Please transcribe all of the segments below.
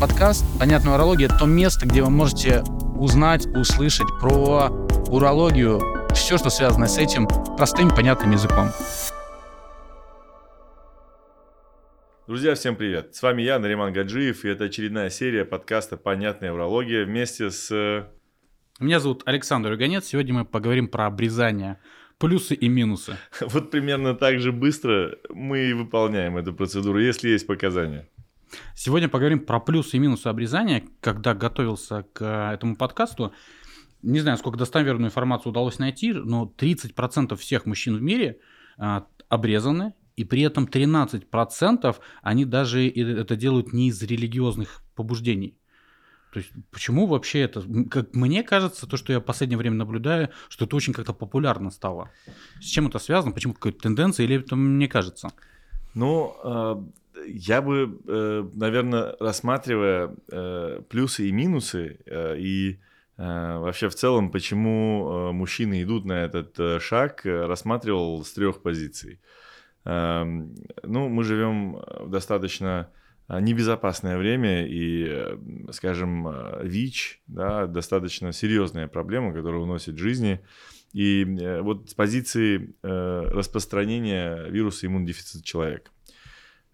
подкаст «Понятная урология» — это то место, где вы можете узнать, услышать про урологию, все, что связано с этим, простым, понятным языком. Друзья, всем привет! С вами я, Нариман Гаджиев, и это очередная серия подкаста «Понятная урология» вместе с... Меня зовут Александр Юганец. Сегодня мы поговорим про обрезание, плюсы и минусы. Вот примерно так же быстро мы и выполняем эту процедуру, если есть показания. Сегодня поговорим про плюсы и минусы обрезания. Когда готовился к этому подкасту, не знаю, сколько достоверную информацию удалось найти, но 30% всех мужчин в мире а, обрезаны, и при этом 13% они даже это делают не из религиозных побуждений. То есть почему вообще это? Как мне кажется, то, что я в последнее время наблюдаю, что это очень как-то популярно стало. С чем это связано? Почему какая-то тенденция или это мне кажется? Ну, а, я бы, э, наверное, рассматривая э, плюсы и минусы э, и вообще в целом, почему мужчины идут на этот шаг, рассматривал с трех позиций. Эм, ну, мы живем в достаточно небезопасное время, и, скажем, ВИЧ, да, достаточно серьезная проблема, которая уносит жизни. И вот с позиции распространения вируса иммунодефицита человека.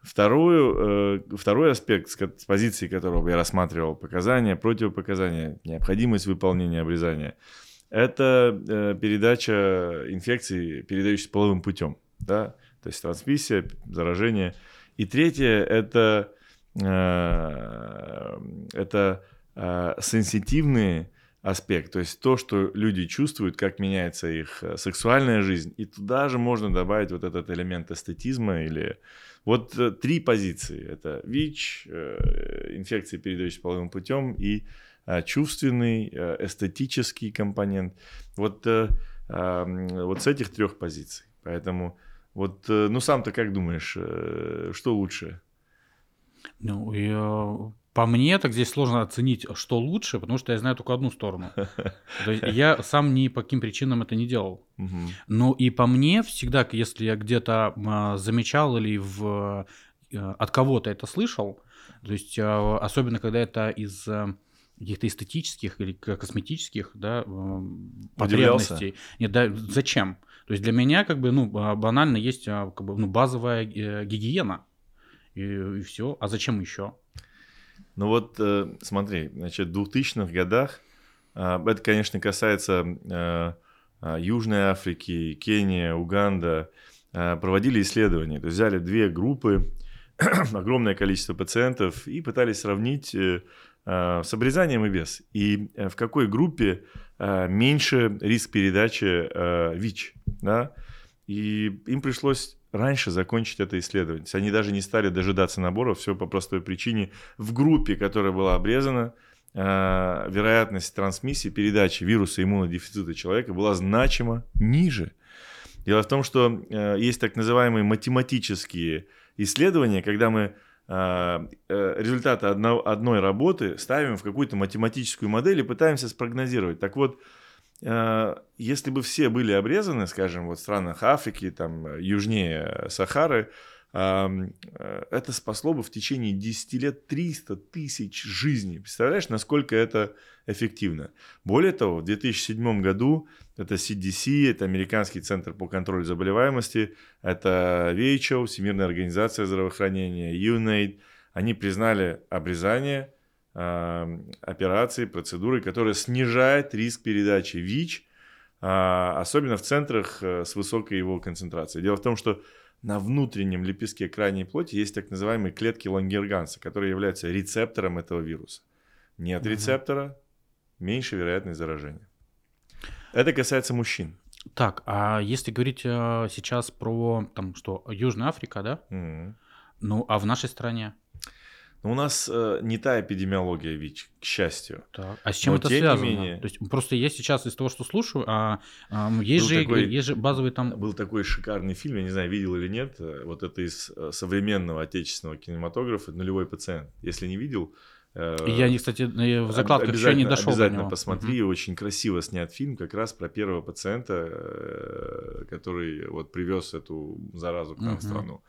Вторую, э, второй аспект, с позиции которого я рассматривал показания, противопоказания, необходимость выполнения обрезания, это э, передача инфекции, передающейся половым путем, да, то есть трансмиссия, заражение. И третье это, э, это э, сенситивные аспект, то есть то, что люди чувствуют, как меняется их э, сексуальная жизнь, и туда же можно добавить вот этот элемент эстетизма или вот э, три позиции. Это ВИЧ, э, инфекции, передающиеся половым путем, и чувственный, эстетический компонент. Вот, вот с этих трех позиций. Поэтому вот, ну сам-то как думаешь, что лучше? Ну, я по мне, так здесь сложно оценить, что лучше, потому что я знаю только одну сторону. То есть я сам ни по каким причинам это не делал. Ну и по мне всегда, если я где-то а, замечал или в, э, от кого-то это слышал, то есть а, особенно когда это из э, каких-то эстетических или косметических да, э, потребностей. Нет, да, зачем? То есть для меня как бы ну банально есть как бы, ну, базовая гигиена и, и все. А зачем еще? Ну вот, э, смотри, значит, в 2000-х годах, а, это, конечно, касается э, Южной Африки, Кения, Уганда, проводили исследования. То есть взяли две группы, огромное количество пациентов и пытались сравнить э, с обрезанием и без. И в какой группе меньше риск передачи ВИЧ. Да? И им пришлось раньше закончить это исследование. Они даже не стали дожидаться набора, все по простой причине. В группе, которая была обрезана, э, вероятность трансмиссии, передачи вируса иммунодефицита человека была значимо ниже. Дело в том, что э, есть так называемые математические исследования, когда мы э, результаты одной работы ставим в какую-то математическую модель и пытаемся спрогнозировать. Так вот, если бы все были обрезаны, скажем, вот в странах Африки, там, южнее Сахары, э, это спасло бы в течение 10 лет 300 тысяч жизней. Представляешь, насколько это эффективно? Более того, в 2007 году это CDC, это Американский центр по контролю заболеваемости, это WHO, Всемирная организация здравоохранения, UNAID, они признали обрезание – операции, процедуры, которая снижает риск передачи ВИЧ, а, особенно в центрах э, с высокой его концентрацией. Дело в том, что на внутреннем лепестке крайней плоти есть так называемые клетки Лангерганса, которые являются рецептором этого вируса. Нет угу. рецептора, меньше вероятность заражения. Это касается мужчин. Так, а если говорить э, сейчас про там что Южная Африка, да? Угу. Ну, а в нашей стране? Но у нас э, не та эпидемиология ВИЧ, к счастью. Так. А с чем Но это связано? Менее... То есть просто я сейчас из того, что слушаю, а, а есть, же, такой, есть же базовый там... Был такой шикарный фильм, я не знаю, видел или нет, э, вот это из э, современного отечественного кинематографа «Нулевой пациент». Если не видел, э, я, кстати, в закладках еще не дошел Обязательно посмотри, угу. очень красиво снят фильм как раз про первого пациента, который вот привез эту заразу к нам угу. в страну.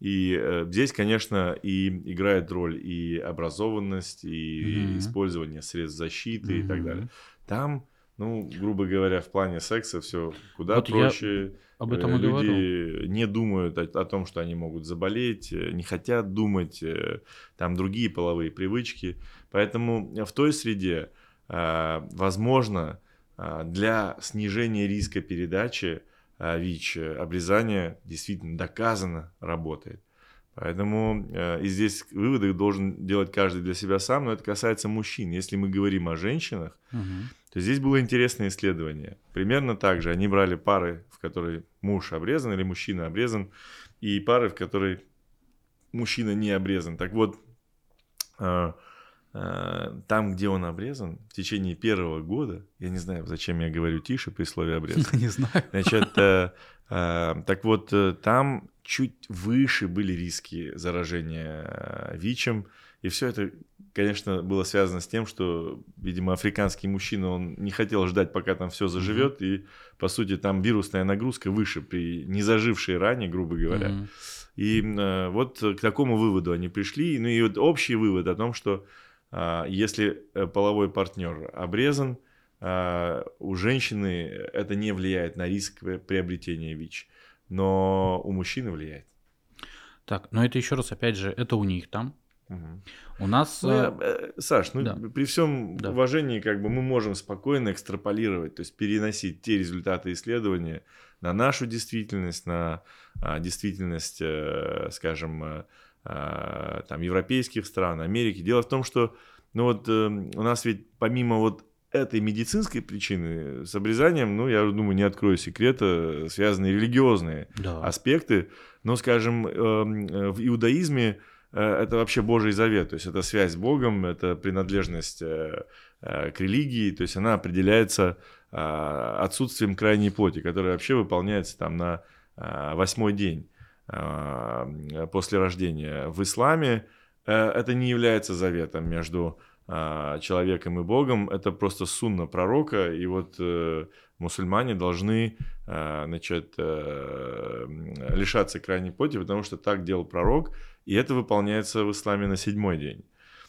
И э, здесь, конечно, и играет роль и образованность, и mm-hmm. использование средств защиты mm-hmm. и так далее. Там, ну, грубо говоря, в плане секса все куда вот проще. об этом и Люди говорил. не думают о, о том, что они могут заболеть, э, не хотят думать, э, там другие половые привычки. Поэтому в той среде, э, возможно, э, для снижения риска передачи а ВИЧ, э, обрезание действительно доказано работает. Поэтому э, и здесь выводы должен делать каждый для себя сам, но это касается мужчин. Если мы говорим о женщинах, угу. то здесь было интересное исследование. Примерно так же. Они брали пары, в которой муж обрезан или мужчина обрезан, и пары, в которой мужчина не обрезан. Так вот, Э, там, где он обрезан, в течение первого года, я не знаю, зачем я говорю тише при слове обрезан. Не знаю. Значит, э, э, так вот, там чуть выше были риски заражения ВИЧем, и все это, конечно, было связано с тем, что, видимо, африканский мужчина, он не хотел ждать, пока там все заживет, mm-hmm. и, по сути, там вирусная нагрузка выше при незажившей ране, грубо говоря. Mm-hmm. И э, вот к такому выводу они пришли. Ну и вот общий вывод о том, что а, если э, половой партнер обрезан, а, у женщины это не влияет на риск приобретения ВИЧ, но у мужчины влияет. Так, но это еще раз, опять же, это у них там. Угу. У нас... Ну, я, э, Саш, ну, да. при всем да. уважении, как бы мы можем спокойно экстраполировать, то есть переносить те результаты исследования на нашу действительность, на а, действительность, э, скажем, а, там, европейских стран, Америки. Дело в том, что ну вот, э, у нас ведь помимо вот этой медицинской причины с обрезанием, ну, я думаю, не открою секрета, связаны религиозные да. аспекты. Но, скажем, эм, э, в иудаизме э, это вообще Божий завет, то есть это связь с Богом, это принадлежность к религии, то есть она определяется отсутствием крайней плоти, которая вообще выполняется там на восьмой день. А, после рождения. В исламе э, это не является заветом между а, человеком и Богом, это просто сунна пророка, и вот э, мусульмане должны э, значит, лишаться крайней плоти, потому что так делал пророк, и это выполняется в исламе на седьмой день.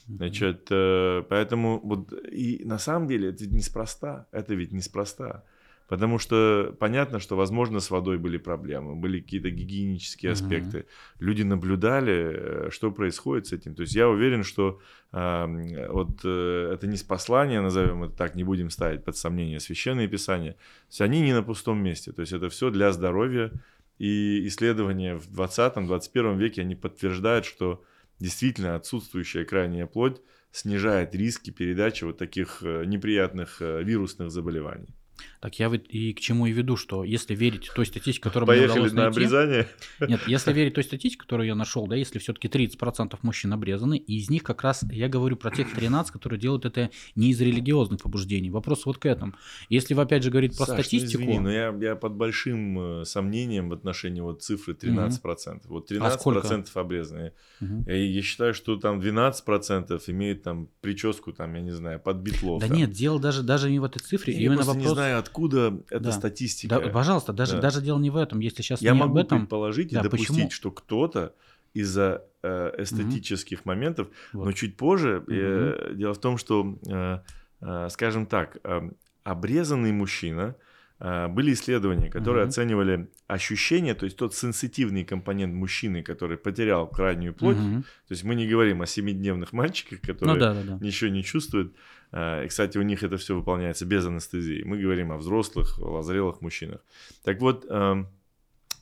Значит, поэтому вот и на самом деле это ведь неспроста, это ведь неспроста. Потому что понятно, что, возможно, с водой были проблемы, были какие-то гигиенические аспекты. Uh-huh. Люди наблюдали, э, что происходит с этим. То есть я уверен, что э, вот э, это не спаслание, назовем это так, не будем ставить под сомнение священные писания. То есть они не на пустом месте. То есть это все для здоровья. И исследования в 20-21 веке, они подтверждают, что действительно отсутствующая крайняя плоть снижает риски передачи вот таких э, неприятных вирусных заболеваний. Так я и к чему и веду, что если верить той статистике, которую Поехали мне удалось на найти, обрезание? Нет, если верить той статистике, которую я нашел, да, если все-таки 30% мужчин обрезаны, и из них как раз я говорю про тех 13, которые делают это не из религиозных побуждений. Вопрос вот к этому. Если вы опять же говорите про Саш, статистику... Ну извини, но я, я под большим э, сомнением в отношении вот цифры 13%. Угу. Вот 13% а сколько? обрезанные. Угу. Я, я считаю, что там 12% имеют там прическу, там, я не знаю, под битлов. Да там. нет, дело даже, даже не в этой цифре. Я именно вопрос... не знаю, откуда эта да. статистика. Да, пожалуйста, даже, да. даже дело не в этом. Если сейчас Я не могу об этом, предположить да, и допустить, почему? что кто-то из-за э, эстетических угу. моментов, вот. но чуть позже угу. э, дело в том, что, э, э, скажем так, э, обрезанный мужчина э, были исследования, которые угу. оценивали ощущения, то есть тот сенситивный компонент мужчины, который потерял крайнюю плоть. Угу. То есть мы не говорим о семидневных мальчиках, которые ну, да, да, да. ничего не чувствуют. Э, и, кстати, у них это все выполняется без анестезии. Мы говорим о взрослых, о зрелых мужчинах. Так вот, эм,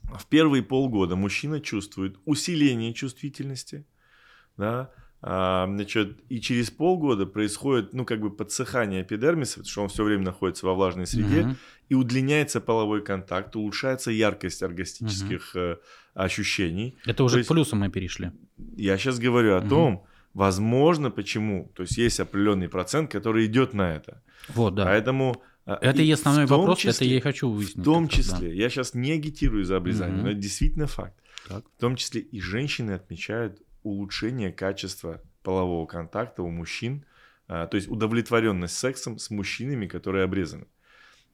в первые полгода мужчина чувствует усиление чувствительности, да, а, значит, и через полгода происходит, ну, как бы подсыхание эпидермиса, потому что он все время находится во влажной среде, uh-huh. и удлиняется половой контакт, улучшается яркость оргастических uh-huh. ощущений. Это уже То к плюсам мы перешли. Я сейчас говорю о uh-huh. том, Возможно, почему? То есть есть определенный процент, который идет на это. Вот, да. Поэтому а, это и основной вопрос, числе, это я и хочу выяснить. В том числе, да. я сейчас не агитирую за обрезание, угу. но это действительно факт. Так. В том числе и женщины отмечают улучшение качества полового контакта у мужчин, а, то есть удовлетворенность сексом с мужчинами, которые обрезаны.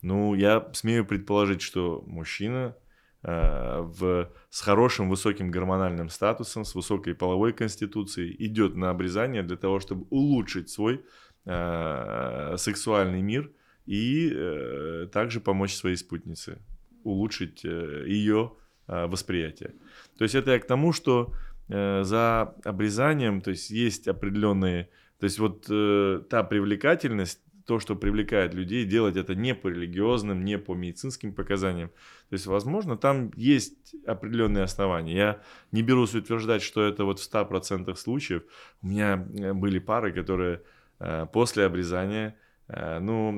Ну, я смею предположить, что мужчина в, с хорошим высоким гормональным статусом, с высокой половой конституцией идет на обрезание для того, чтобы улучшить свой э, сексуальный мир и э, также помочь своей спутнице, улучшить э, ее э, восприятие. То есть это я к тому, что э, за обрезанием, то есть есть определенные, то есть вот э, та привлекательность, то, что привлекает людей, делать это не по религиозным, не по медицинским показаниям. То есть, возможно, там есть определенные основания. Я не берусь утверждать, что это вот в 100% случаев. У меня э, были пары, которые э, после обрезания, э, ну,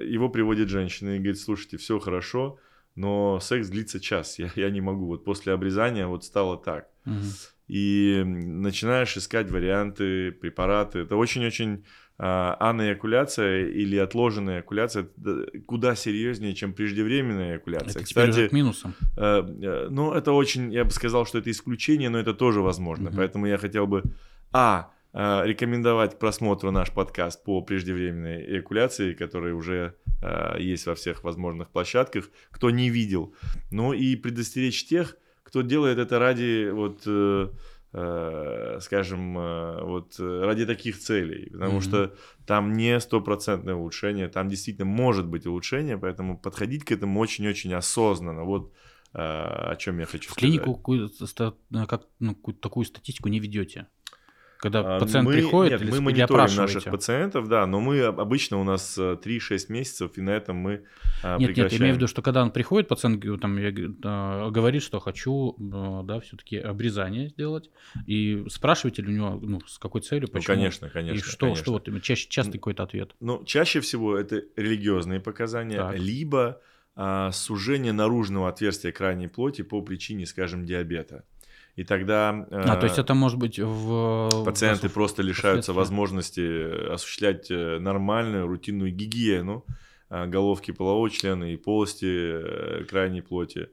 его приводит женщина и говорит, слушайте, все хорошо, но секс длится час, я, я не могу. Вот после обрезания вот стало так. Угу. И начинаешь искать варианты, препараты. Это очень-очень анаэякуляция или отложенная эякуляция куда серьезнее, чем преждевременная эякуляция. Это Кстати, уже к минусам. Э, э, ну, это очень, я бы сказал, что это исключение, но это тоже возможно. Угу. Поэтому я хотел бы, а, э, рекомендовать к просмотру наш подкаст по преждевременной эякуляции, который уже есть во всех возможных площадках, кто не видел. Ну и предостеречь тех, кто делает это ради вот скажем, э, вот э, ради таких целей, потому mm-hmm. что там не стопроцентное улучшение, там действительно может быть улучшение, поэтому подходить к этому очень-очень осознанно. Вот э, о чем я хочу в сказать. В клинику как, ну, такую статистику не ведете? Когда а, пациент мы, приходит нет, или, мы мониторим наших пациентов, да, но мы обычно у нас 3-6 э, месяцев, и на этом мы а, Нет, нет, я имею в виду, что когда он приходит, пациент там, я, а, говорит, что хочу, э, да, все-таки обрезание сделать, и спрашиваете ли у него, ну, с какой целью, ну, почему? Ну, конечно, конечно. И что, конечно. что вот чаще, часто какой-то ответ? Ну, чаще всего это религиозные показания, так. либо а, сужение наружного отверстия крайней плоти по причине, скажем, диабета. И тогда... А, то есть э, это может быть в... Пациенты в... просто лишаются возможности осуществлять э, нормальную рутинную гигиену э, головки полового члена и полости крайней плоти.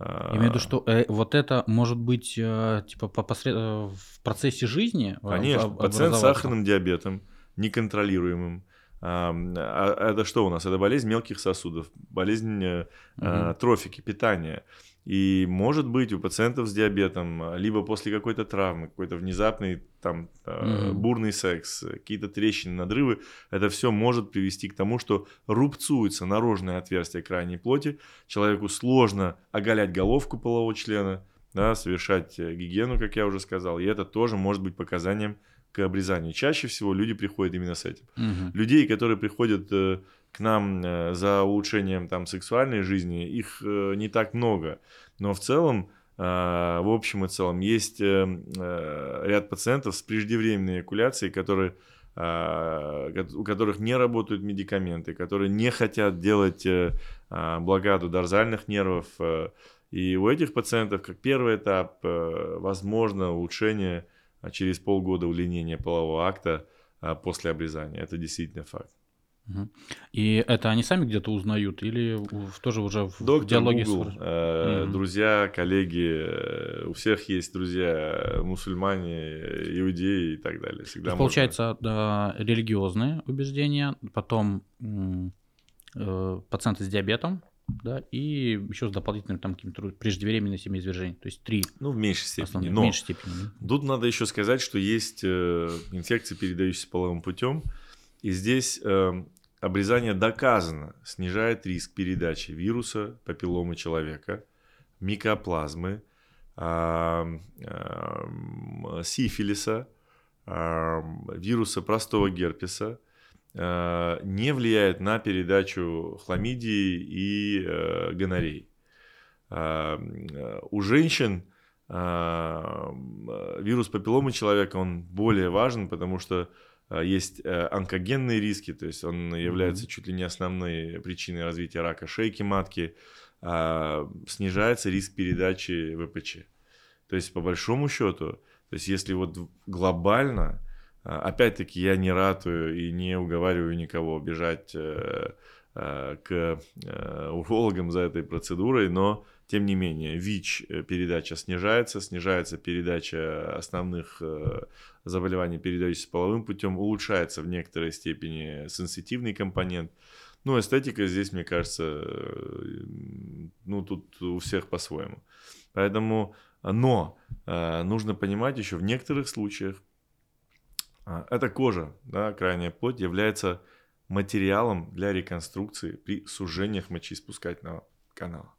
Я имею в виду, что э, вот это может быть э, типа по посред... в процессе жизни? Конечно, пациент с сахарным диабетом, неконтролируемым, а это что у нас? Это болезнь мелких сосудов, болезнь угу. трофики, питания. И может быть у пациентов с диабетом, либо после какой-то травмы, какой-то внезапный там mm-hmm. бурный секс, какие-то трещины, надрывы, это все может привести к тому, что рубцуется наружное отверстие крайней плоти, человеку сложно оголять головку полового члена, да, совершать э, гигиену, как я уже сказал, и это тоже может быть показанием к обрезанию. Чаще всего люди приходят именно с этим. Угу. Людей, которые приходят э, к нам э, за улучшением там сексуальной жизни, их э, не так много. Но в целом, в общем и целом, есть ряд пациентов с преждевременной эякуляцией, которые у которых не работают медикаменты, которые не хотят делать блокаду дорзальных нервов. И у этих пациентов, как первый этап, возможно улучшение а через полгода удлинения полового акта а, после обрезания. Это действительно факт. И это они сами где-то узнают или тоже уже в Доктор диалоге Google, с... э, угу. друзья, коллеги, э, у всех есть друзья, мусульмане, иудеи и так далее. Всегда можно... Получается, да, религиозные убеждения, потом э, пациенты с диабетом, да, и еще с дополнительным там каким-то преждевременным семяизвержением. То есть три. Ну, в меньшей степени. Основные, но в меньшей степени. Тут надо еще сказать, что есть э, инфекции, передающиеся половым путем. И здесь э, обрезание доказано снижает риск передачи вируса, папилломы человека, микоплазмы, э, э, сифилиса, э, вируса простого герпеса, не влияет на передачу хламидии и э, гонореи. Э, у женщин вирус папилломы человека, он более важен, потому что есть онкогенные риски, то есть он является mm-hmm. чуть ли не основной причиной развития рака шейки матки, снижается риск передачи ВПЧ. То есть по большому счету, то есть если вот глобально опять-таки, я не ратую и не уговариваю никого бежать э, э, к э, урологам за этой процедурой, но тем не менее, ВИЧ передача снижается, снижается передача основных заболеваний, передающихся половым путем, улучшается в некоторой степени сенситивный компонент. Ну, эстетика здесь, мне кажется, ну, тут у всех по-своему. Поэтому, но нужно понимать еще в некоторых случаях, эта кожа, да, крайняя плоть, является материалом для реконструкции при сужениях мочеиспускательного канала.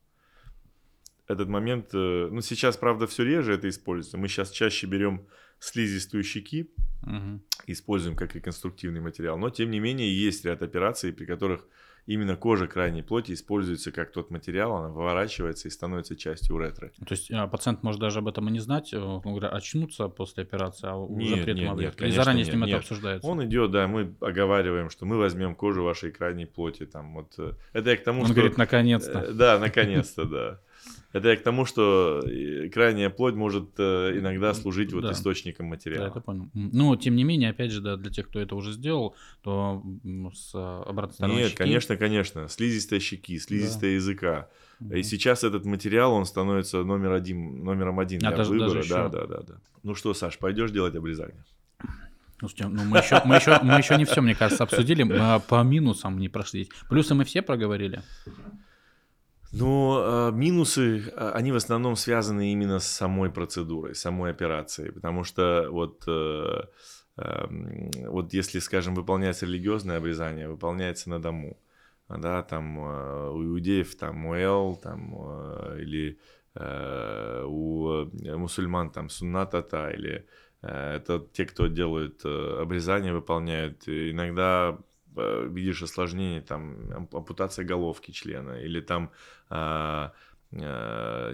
Этот момент, э, ну сейчас, правда, все реже это используется. Мы сейчас чаще берем слизистую щеки, угу. используем как реконструктивный материал. Но, тем не менее, есть ряд операций, при которых именно кожа крайней плоти используется как тот материал, она выворачивается и становится частью уретры. То есть а, пациент может даже об этом и не знать, он э, говорит, очнуться после операции, а уже нет, при этом нет, нет, конечно, заранее нет, с ним нет. это обсуждается. Он идет, да, мы оговариваем, что мы возьмем кожу вашей крайней плоти, там вот. Э, это я к тому, он что. Он говорит, наконец-то. Э, да, наконец-то, да. Это я к тому, что крайняя плоть может иногда служить вот да. источником материала. Да, это понял. Но, тем не менее, опять же, да, для тех, кто это уже сделал, то с обратной стороны Нет, щеки... конечно, конечно. Слизистая щеки, слизистая да. языка. Угу. И сейчас этот материал, он становится номер один, номером один а, для даже, выбора. Даже да, да, да, да. Ну что, Саш, пойдешь делать обрезание? Слушайте, ну мы еще, мы, еще, мы еще не все, мне кажется, обсудили. Мы по минусам не прошли. Плюсы мы все проговорили. Э, минусы, э, они в основном связаны именно с самой процедурой, самой операцией, потому что вот, э, э, вот если, скажем, выполняется религиозное обрезание, выполняется на дому, да, там у иудеев там муэл, там или у мусульман там суннатата или это те, кто делают обрезание, выполняют. Иногда видишь осложнение, там, ампутация головки члена или там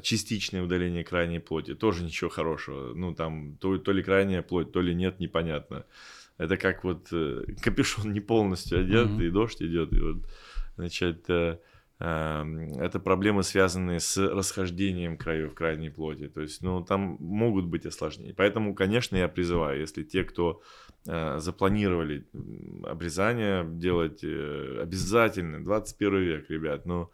частичное удаление крайней плоти, тоже ничего хорошего. Ну, там, то, то ли крайняя плоть, то ли нет, непонятно. Это как вот э, капюшон не полностью одет, mm-hmm. и дождь идет, и вот, значит, э, Эм, это проблемы, связанные с расхождением краев крайней плоти. То есть, ну, там могут быть осложнения. Поэтому, конечно, я призываю, если те, кто э, запланировали обрезание делать э, обязательно, 21 век, ребят, но ну,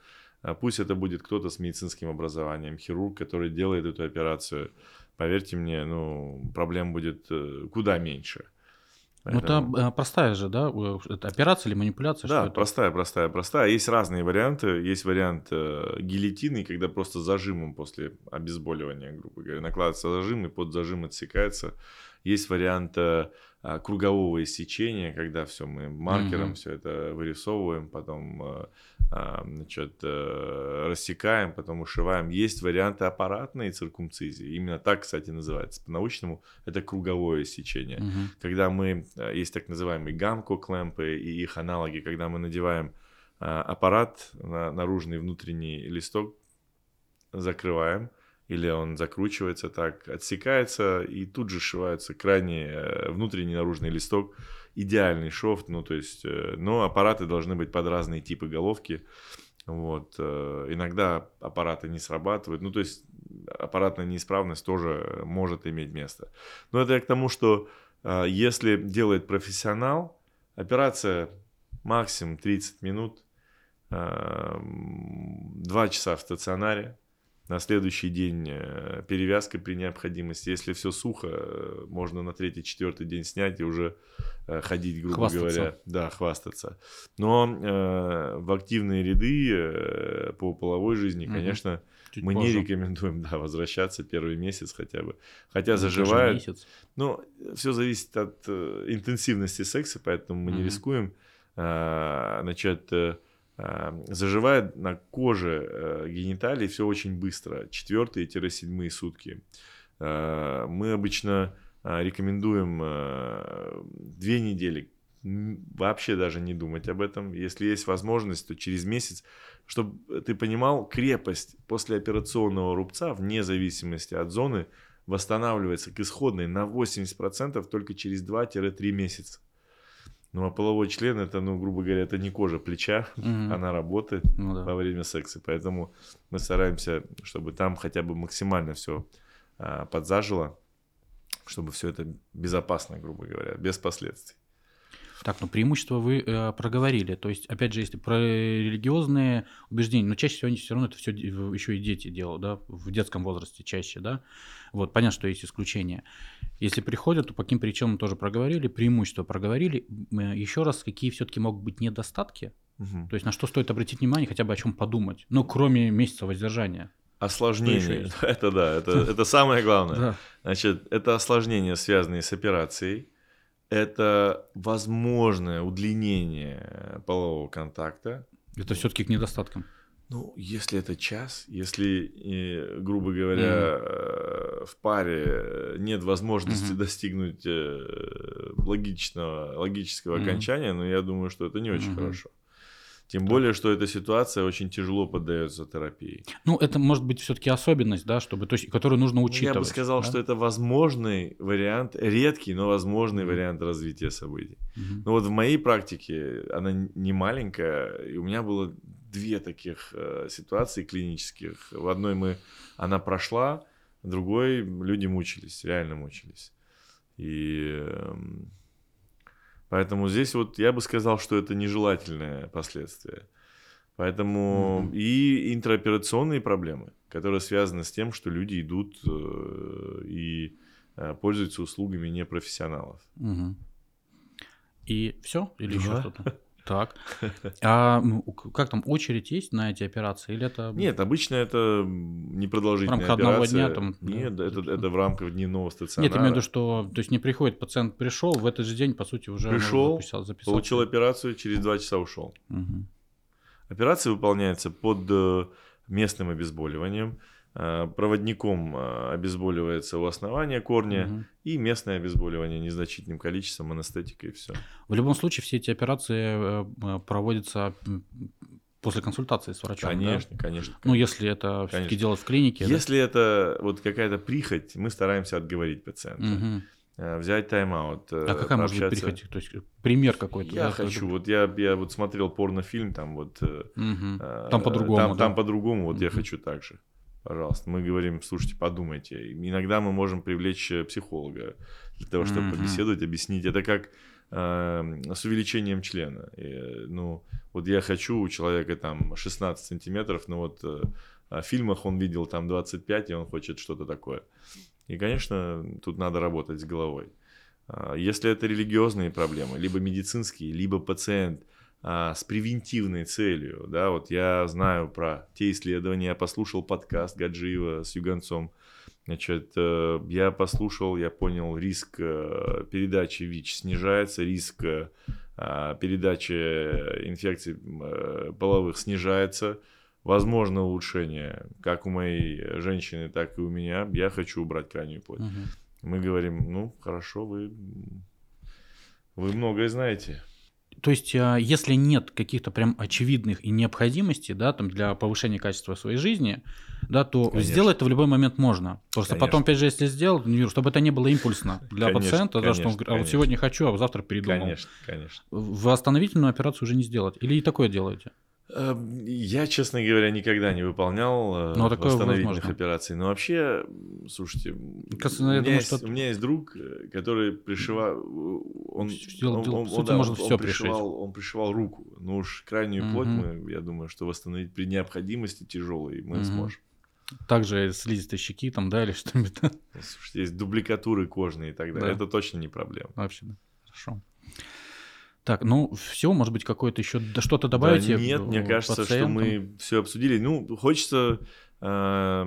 пусть это будет кто-то с медицинским образованием, хирург, который делает эту операцию. Поверьте мне, ну, проблем будет э, куда меньше. Поэтому... Ну, это простая же, да? Это операция или манипуляция? Да, простая, простая, простая. Есть разные варианты. Есть вариант э, гильотины, когда просто зажимом после обезболивания, грубо говоря, накладывается зажим, и под зажим отсекается. Есть вариант э, а, кругового иссечения, когда все мы маркером mm-hmm. все это вырисовываем, потом э, а, значит, э, рассекаем, потом ушиваем. Есть варианты аппаратной циркумцизии. Именно так, кстати, называется. По-научному это круговое иссечение. Mm-hmm. Когда мы, есть так называемые гамко-клемпы и их аналоги, когда мы надеваем аппарат на наружный внутренний листок, закрываем, или он закручивается так, отсекается, и тут же сшивается крайний э, внутренний наружный листок, идеальный шов, ну, то есть, э, но аппараты должны быть под разные типы головки, вот, э, иногда аппараты не срабатывают, ну, то есть, аппаратная неисправность тоже может иметь место. Но это я к тому, что если делает профессионал, операция максимум 30 минут, 2 часа в стационаре, на следующий день э, перевязка при необходимости. Если все сухо, э, можно на третий, четвертый день снять и уже э, ходить, грубо хвастаться. говоря. Да, хвастаться. Но э, в активные ряды э, по половой жизни, угу. конечно, Чуть мы позже. не рекомендуем да, возвращаться первый месяц хотя бы. Хотя ну, заживает. Месяц. Ну, все зависит от э, интенсивности секса, поэтому мы угу. не рискуем. Э, значит, э, заживает на коже э, гениталий все очень быстро, четвертые-седьмые сутки. Э, мы обычно э, рекомендуем две недели вообще даже не думать об этом. Если есть возможность, то через месяц, чтобы ты понимал, крепость после операционного рубца, вне зависимости от зоны, восстанавливается к исходной на 80% только через 2-3 месяца. Ну, а половой член это, ну, грубо говоря, это не кожа плеча, угу. она работает ну, да. во время секса. Поэтому мы стараемся, чтобы там хотя бы максимально все а, подзажило, чтобы все это безопасно, грубо говоря, без последствий. Так, ну преимущество вы э, проговорили. То есть, опять же, если про религиозные убеждения, но чаще всего они все равно это все еще и дети делают, да, в детском возрасте чаще, да. Вот, понятно, что есть исключения. Если приходят, то по каким причинам тоже проговорили, преимущества проговорили. Еще раз, какие все-таки могут быть недостатки Угу. То есть на что стоит обратить внимание, хотя бы о чем подумать. Ну, кроме месяца воздержания. Осложнение. Это да, это, это самое главное. Значит, это осложнения, связанные с операцией. Это возможное удлинение полового контакта. Это все-таки к недостаткам. Ну, если это час, если, грубо говоря, mm-hmm. в паре нет возможности mm-hmm. достигнуть э, логичного, логического mm-hmm. окончания, но я думаю, что это не очень mm-hmm. хорошо. Тем более, что эта ситуация очень тяжело поддается терапии. Ну, это может быть все-таки особенность, да, чтобы, то есть, которую нужно учитывать. Ну, я бы сказал, да? что это возможный вариант, редкий, но возможный mm-hmm. вариант развития событий. Mm-hmm. Ну вот в моей практике она не маленькая, и у меня было две таких э, ситуации клинических. В одной мы, она прошла, в другой люди мучились, реально мучились. И э, поэтому здесь вот я бы сказал, что это нежелательное последствие. Поэтому mm-hmm. и интраоперационные проблемы, которые связаны с тем, что люди идут э, и э, пользуются услугами непрофессионалов. Mm-hmm. И все? Или да. еще что-то? Так. А как там, очередь есть на эти операции? Или это... Нет, обычно это непродолжительная операция. одного дня там? Нет, да, это, это в рамках дневного стационара. Нет, имею в виду, что то есть не приходит, пациент пришел, в этот же день, по сути, уже пришел, записал, получил операцию, через два часа ушел. Угу. Операция выполняется под э, местным обезболиванием. Э, проводником э, обезболивается у основания корня угу. и местное обезболивание незначительным количеством анестетика и все. В любом случае все эти операции э, проводятся после консультации с врачом. Конечно, да? конечно, конечно. Ну, если это все-таки делать в клинике. Если да? это вот какая-то прихоть, мы стараемся отговорить пациента. Угу взять тайм-аут. А какая может быть прихоть? То есть пример какой-то? Я да, хочу. Вот я, я вот смотрел порнофильм, там вот... Угу. Там по-другому, Там, да? там по-другому, вот угу. я хочу так же пожалуйста. Мы говорим, слушайте, подумайте. Иногда мы можем привлечь э, психолога для того, чтобы mm-hmm. побеседовать, объяснить. Это как э, с увеличением члена. И, ну, вот я хочу у человека там 16 сантиметров, но вот э, фильмах он видел там 25, и он хочет что-то такое. И, конечно, тут надо работать с головой. А, если это религиозные проблемы, либо медицинские, либо пациент – а, с превентивной целью. Да, вот я знаю про те исследования, я послушал подкаст Гаджиева с Юганцом. Значит, э, я послушал, я понял, риск э, передачи ВИЧ снижается, риск э, передачи инфекций половых снижается. Возможно улучшение, как у моей женщины, так и у меня. Я хочу убрать крайнюю плоть. Угу. Мы говорим, ну, хорошо, вы, вы многое знаете. То есть, а, если нет каких-то прям очевидных и необходимостей, да, там для повышения качества своей жизни, да, то конечно. сделать это в любой момент можно. Просто конечно. потом, опять же, если сделать, чтобы это не было импульсно для конечно, пациента, да, что он говорит, а вот сегодня хочу, а завтра передумал. Конечно, конечно. Восстановительную операцию уже не сделать. Или и такое делаете? Эм, я, честно говоря, никогда не выполнял э, Но восстановительных возможно. операций. Но вообще, слушайте, Кажется, у, меня думаю, есть, что... у меня есть друг, э, который пришивал... Он, Делал, он, он, он, да, может он, все он, пришивал, он пришивал руку. Ну уж крайнюю угу. плоть мы, я думаю, что восстановить при необходимости тяжелой мы угу. сможем. Также слизистой щеки там, да, или что-нибудь. Слушайте, есть дубликатуры кожные и так далее. Да. Это точно не проблема. Вообще, да. Хорошо. Так, ну все, может быть, какое-то еще что-то добавить? Да, нет, мне кажется, пациентам? что мы все обсудили. Ну, хочется э,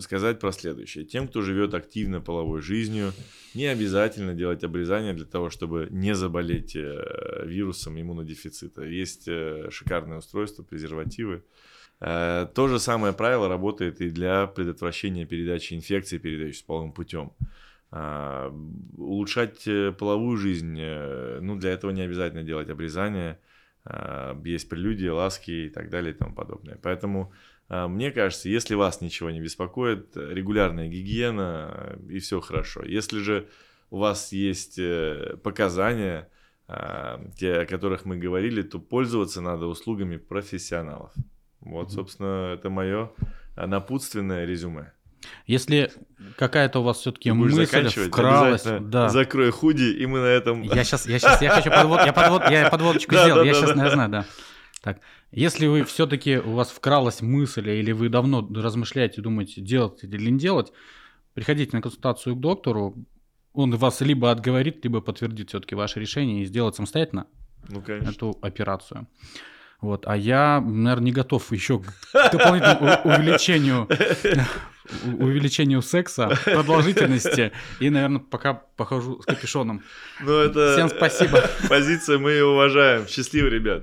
сказать про следующее. Тем, кто живет активно половой жизнью, не обязательно делать обрезание для того, чтобы не заболеть э, вирусом иммунодефицита. Есть э, шикарное устройство, презервативы. Э, то же самое правило работает и для предотвращения передачи инфекции, передающейся половым путем. А, улучшать э, половую жизнь, э, ну, для этого не обязательно делать обрезание, а, есть прелюдии, ласки и так далее и тому подобное. Поэтому а, мне кажется, если вас ничего не беспокоит, регулярная гигиена и все хорошо. Если же у вас есть э, показания, те, о которых мы говорили, то пользоваться надо услугами профессионалов. Вот, собственно, это мое напутственное резюме. Если какая-то у вас все-таки мысль вкралась, да. закрой худи, и мы на этом... Я сейчас, я сейчас, я хочу подвод, я, подвод, я подводочку да, сделал, да, я да, сейчас, да. знаю, да. Так, если вы все-таки, у вас вкралась мысль, или вы давно размышляете, думаете, делать или не делать, приходите на консультацию к доктору, он вас либо отговорит, либо подтвердит все-таки ваше решение и сделать самостоятельно ну, эту операцию. Вот, а я, наверное, не готов еще к дополнительному увеличению увеличению секса, продолжительности. И, наверное, пока похожу с капюшоном. Ну, это... Всем спасибо. Позиция мы ее уважаем. Счастливо, ребят.